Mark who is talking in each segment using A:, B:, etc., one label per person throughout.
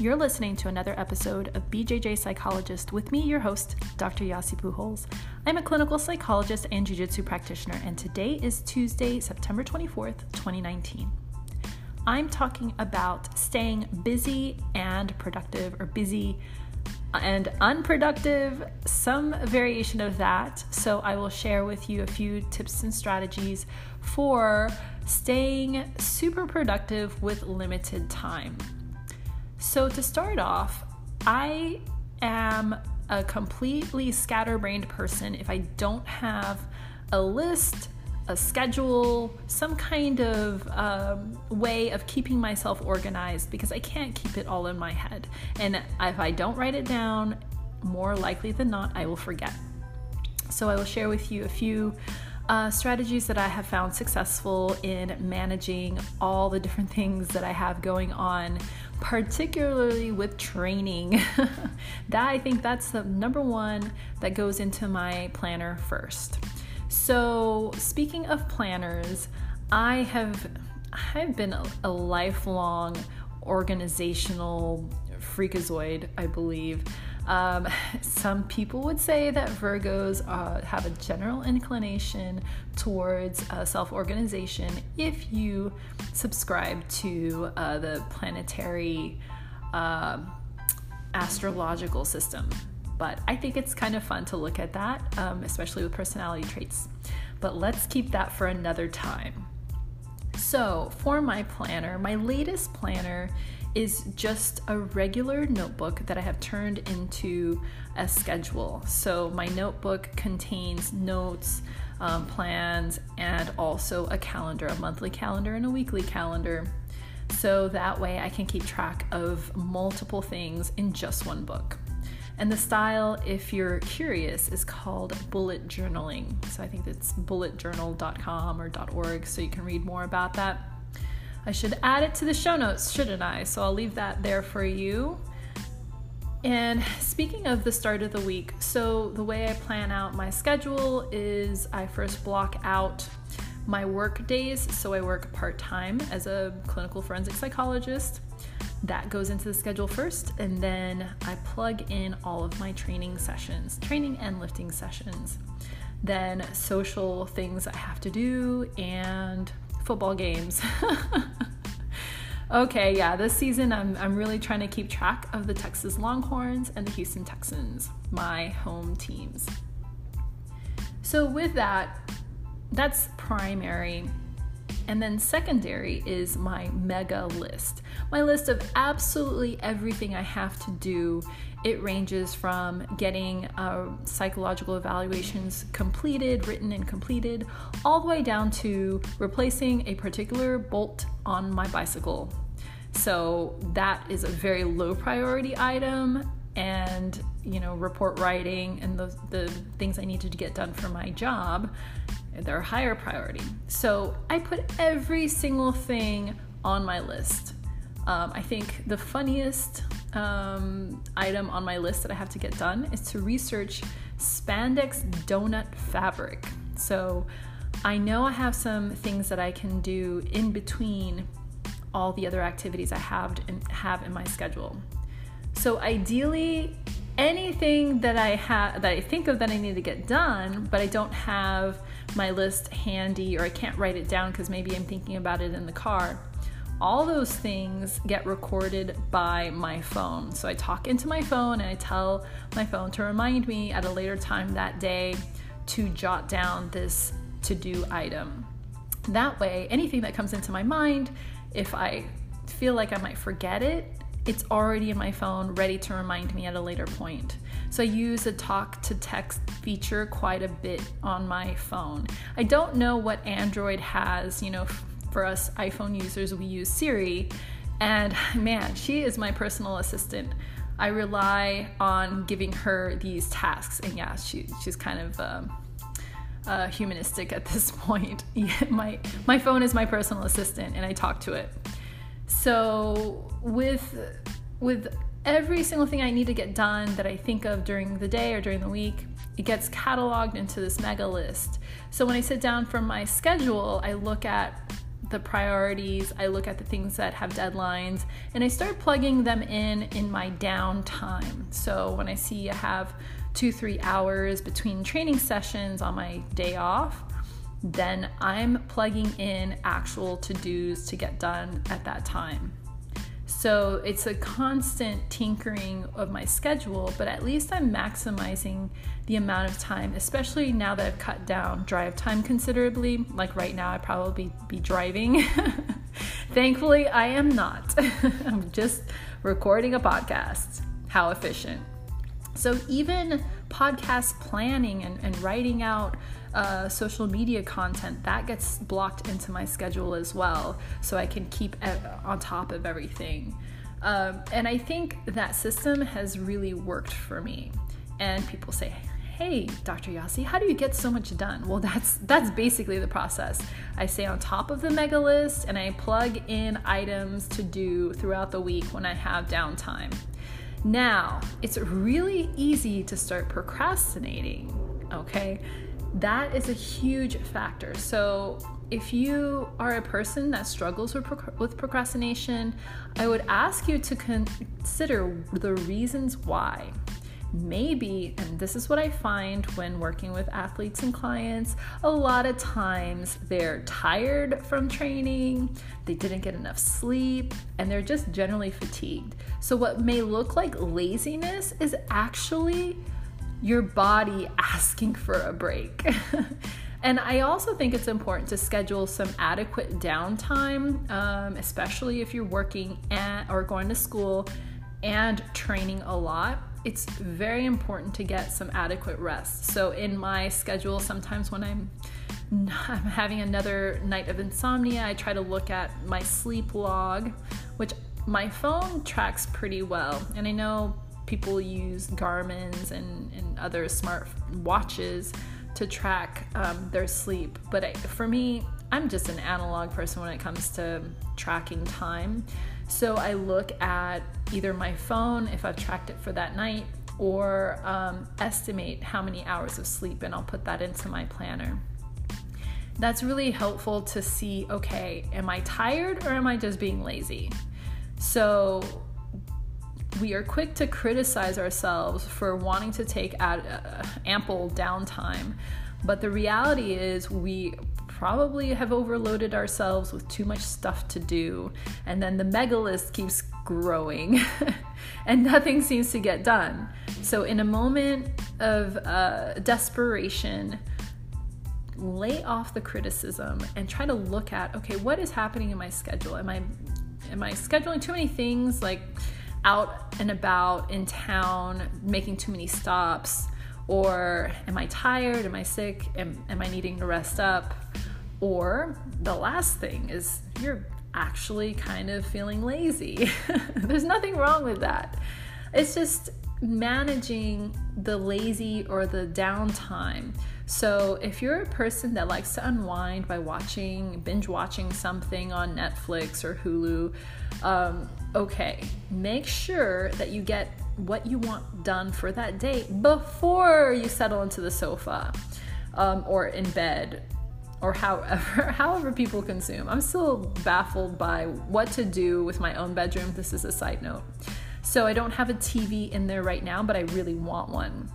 A: You're listening to another episode of BJJ Psychologist with me, your host, Dr. Yasi Pujols. I'm a clinical psychologist and jiu-jitsu practitioner, and today is Tuesday, September 24th, 2019. I'm talking about staying busy and productive, or busy and unproductive, some variation of that. So, I will share with you a few tips and strategies for staying super productive with limited time. So, to start off, I am a completely scatterbrained person if I don't have a list, a schedule, some kind of um, way of keeping myself organized because I can't keep it all in my head. And if I don't write it down, more likely than not, I will forget. So, I will share with you a few uh, strategies that I have found successful in managing all the different things that I have going on particularly with training. that I think that's the number one that goes into my planner first. So, speaking of planners, I have I've been a, a lifelong organizational freakazoid, I believe. Um, some people would say that Virgos uh, have a general inclination towards uh, self organization if you subscribe to uh, the planetary um, astrological system. But I think it's kind of fun to look at that, um, especially with personality traits. But let's keep that for another time. So, for my planner, my latest planner is just a regular notebook that I have turned into a schedule. So, my notebook contains notes, um, plans, and also a calendar, a monthly calendar, and a weekly calendar. So that way I can keep track of multiple things in just one book. And the style, if you're curious, is called bullet journaling. So I think it's bulletjournal.com or .org so you can read more about that. I should add it to the show notes, shouldn't I? So I'll leave that there for you. And speaking of the start of the week, so the way I plan out my schedule is I first block out my work days. So I work part time as a clinical forensic psychologist. That goes into the schedule first, and then I plug in all of my training sessions, training and lifting sessions. Then social things I have to do, and football games. okay, yeah, this season I'm, I'm really trying to keep track of the Texas Longhorns and the Houston Texans, my home teams. So, with that, that's primary. And then secondary is my mega list. My list of absolutely everything I have to do it ranges from getting uh, psychological evaluations completed, written and completed, all the way down to replacing a particular bolt on my bicycle. So that is a very low priority item and you know report writing and the, the things i needed to get done for my job they're higher priority so i put every single thing on my list um, i think the funniest um, item on my list that I have to get done is to research spandex donut fabric. So I know I have some things that I can do in between all the other activities I have in, have in my schedule. So ideally, anything that I have that I think of that I need to get done, but I don't have my list handy or I can't write it down because maybe I'm thinking about it in the car all those things get recorded by my phone. So I talk into my phone and I tell my phone to remind me at a later time that day to jot down this to do item. That way, anything that comes into my mind, if I feel like I might forget it, it's already in my phone, ready to remind me at a later point. So I use a talk to text feature quite a bit on my phone. I don't know what Android has, you know, for us iPhone users, we use Siri. And man, she is my personal assistant. I rely on giving her these tasks. And yeah, she, she's kind of um, uh, humanistic at this point. my, my phone is my personal assistant, and I talk to it. So with, with every single thing I need to get done that I think of during the day or during the week, it gets cataloged into this mega list. So when I sit down for my schedule, I look at the priorities, I look at the things that have deadlines, and I start plugging them in in my downtime. So when I see I have two, three hours between training sessions on my day off, then I'm plugging in actual to dos to get done at that time. So it's a constant tinkering of my schedule, but at least I'm maximizing the amount of time, especially now that I've cut down drive time considerably. Like right now, I'd probably be driving. Thankfully, I am not. I'm just recording a podcast. How efficient. So even podcast planning and, and writing out uh, social media content that gets blocked into my schedule as well. So i can keep on top of everything. Um, and i think that system has really worked for me. And people say hey dr yasi how do you get so much done? Well that's that's basically the process. I stay on top of the mega list and i plug in items to do throughout the week when i have downtime now it's really easy to start procrastinating okay that is a huge factor. So, if you are a person that struggles with, with procrastination, I would ask you to consider the reasons why. Maybe, and this is what I find when working with athletes and clients, a lot of times they're tired from training, they didn't get enough sleep, and they're just generally fatigued. So, what may look like laziness is actually your body asking for a break. and I also think it's important to schedule some adequate downtime, um, especially if you're working at, or going to school and training a lot. It's very important to get some adequate rest. So, in my schedule, sometimes when I'm I'm having another night of insomnia, I try to look at my sleep log, which my phone tracks pretty well. And I know people use Garmin's and, and other smart watches to track um, their sleep. But I, for me, I'm just an analog person when it comes to tracking time. So I look at either my phone, if I've tracked it for that night, or um, estimate how many hours of sleep, and I'll put that into my planner. That's really helpful to see okay, am I tired or am I just being lazy? So we are quick to criticize ourselves for wanting to take ad, uh, ample downtime, but the reality is we probably have overloaded ourselves with too much stuff to do, and then the mega list keeps growing and nothing seems to get done. So, in a moment of uh, desperation, lay off the criticism and try to look at okay, what is happening in my schedule? Am I am I scheduling too many things like out and about in town making too many stops? Or am I tired? Am I sick? Am, am I needing to rest up? Or the last thing is you're actually kind of feeling lazy. There's nothing wrong with that. It's just managing the lazy or the downtime. So, if you're a person that likes to unwind by watching, binge watching something on Netflix or Hulu, um, okay, make sure that you get what you want done for that day before you settle into the sofa um, or in bed or however however people consume. I'm still baffled by what to do with my own bedroom. This is a side note. So I don't have a TV in there right now, but I really want one.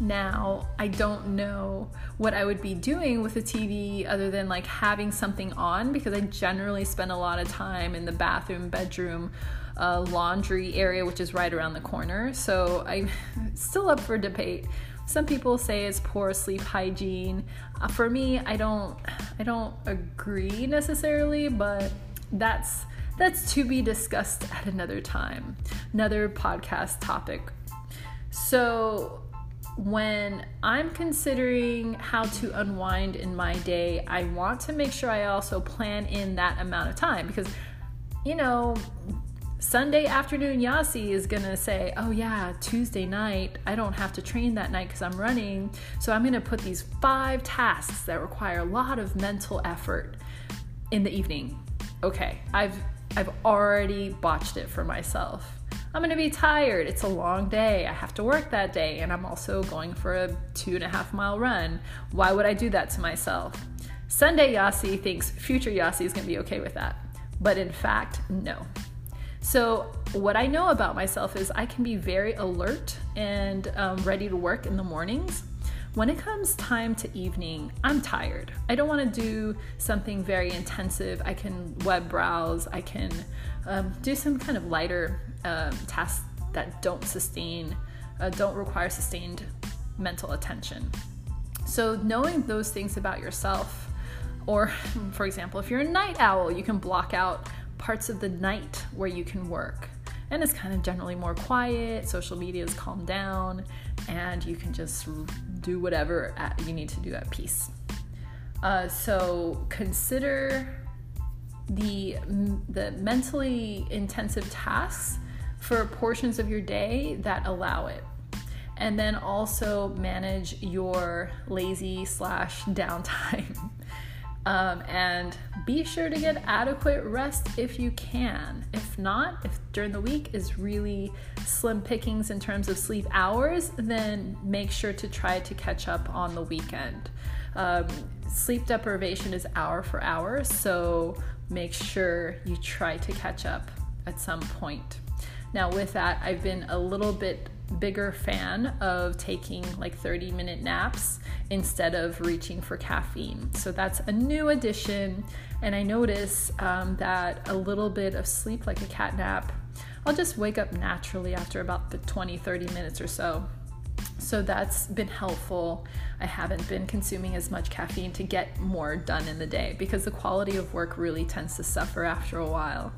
A: Now, I don't know what I would be doing with a TV other than like having something on because I generally spend a lot of time in the bathroom, bedroom, uh, laundry area, which is right around the corner. So I'm still up for debate. Some people say it's poor sleep hygiene. Uh, for me, I don't, I don't agree necessarily, but that's that's to be discussed at another time, another podcast topic. So, when I'm considering how to unwind in my day, I want to make sure I also plan in that amount of time because, you know, Sunday afternoon Yasi is gonna say, Oh, yeah, Tuesday night, I don't have to train that night because I'm running. So I'm gonna put these five tasks that require a lot of mental effort in the evening. Okay, I've I've already botched it for myself. I'm gonna be tired. It's a long day. I have to work that day, and I'm also going for a two and a half mile run. Why would I do that to myself? Sunday Yasi thinks future Yasi is going to be okay with that. But in fact, no. So, what I know about myself is I can be very alert and um, ready to work in the mornings. When it comes time to evening, I'm tired. I don't want to do something very intensive. I can web browse, I can um, do some kind of lighter um, tasks that don't sustain, uh, don't require sustained mental attention. So, knowing those things about yourself, or for example, if you're a night owl, you can block out parts of the night where you can work. And it's kind of generally more quiet, social media is calmed down, and you can just do whatever you need to do at peace. Uh, so consider the, the mentally intensive tasks for portions of your day that allow it and then also manage your lazy slash downtime um, and be sure to get adequate rest if you can. If not, if during the week is really slim pickings in terms of sleep hours, then make sure to try to catch up on the weekend. Um, sleep deprivation is hour for hour, so make sure you try to catch up at some point. Now, with that, I've been a little bit bigger fan of taking like 30 minute naps instead of reaching for caffeine. So that's a new addition. And I notice um, that a little bit of sleep, like a cat nap, I'll just wake up naturally after about the 20, 30 minutes or so. So that's been helpful. I haven't been consuming as much caffeine to get more done in the day because the quality of work really tends to suffer after a while.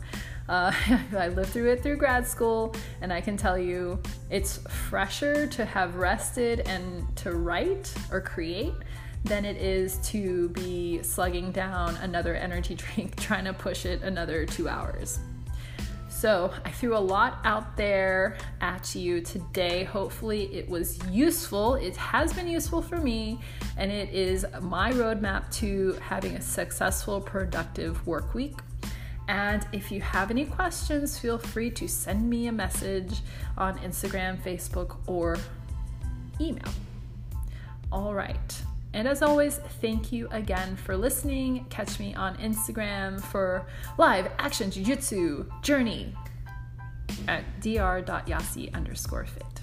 A: Uh, I lived through it through grad school, and I can tell you it's fresher to have rested and to write or create than it is to be slugging down another energy drink trying to push it another two hours. So, I threw a lot out there at you today. Hopefully, it was useful. It has been useful for me, and it is my roadmap to having a successful, productive work week. And if you have any questions, feel free to send me a message on Instagram, Facebook, or email. All right. And as always, thank you again for listening. Catch me on Instagram for live action jiu-jitsu journey at dr.yasi underscore fit.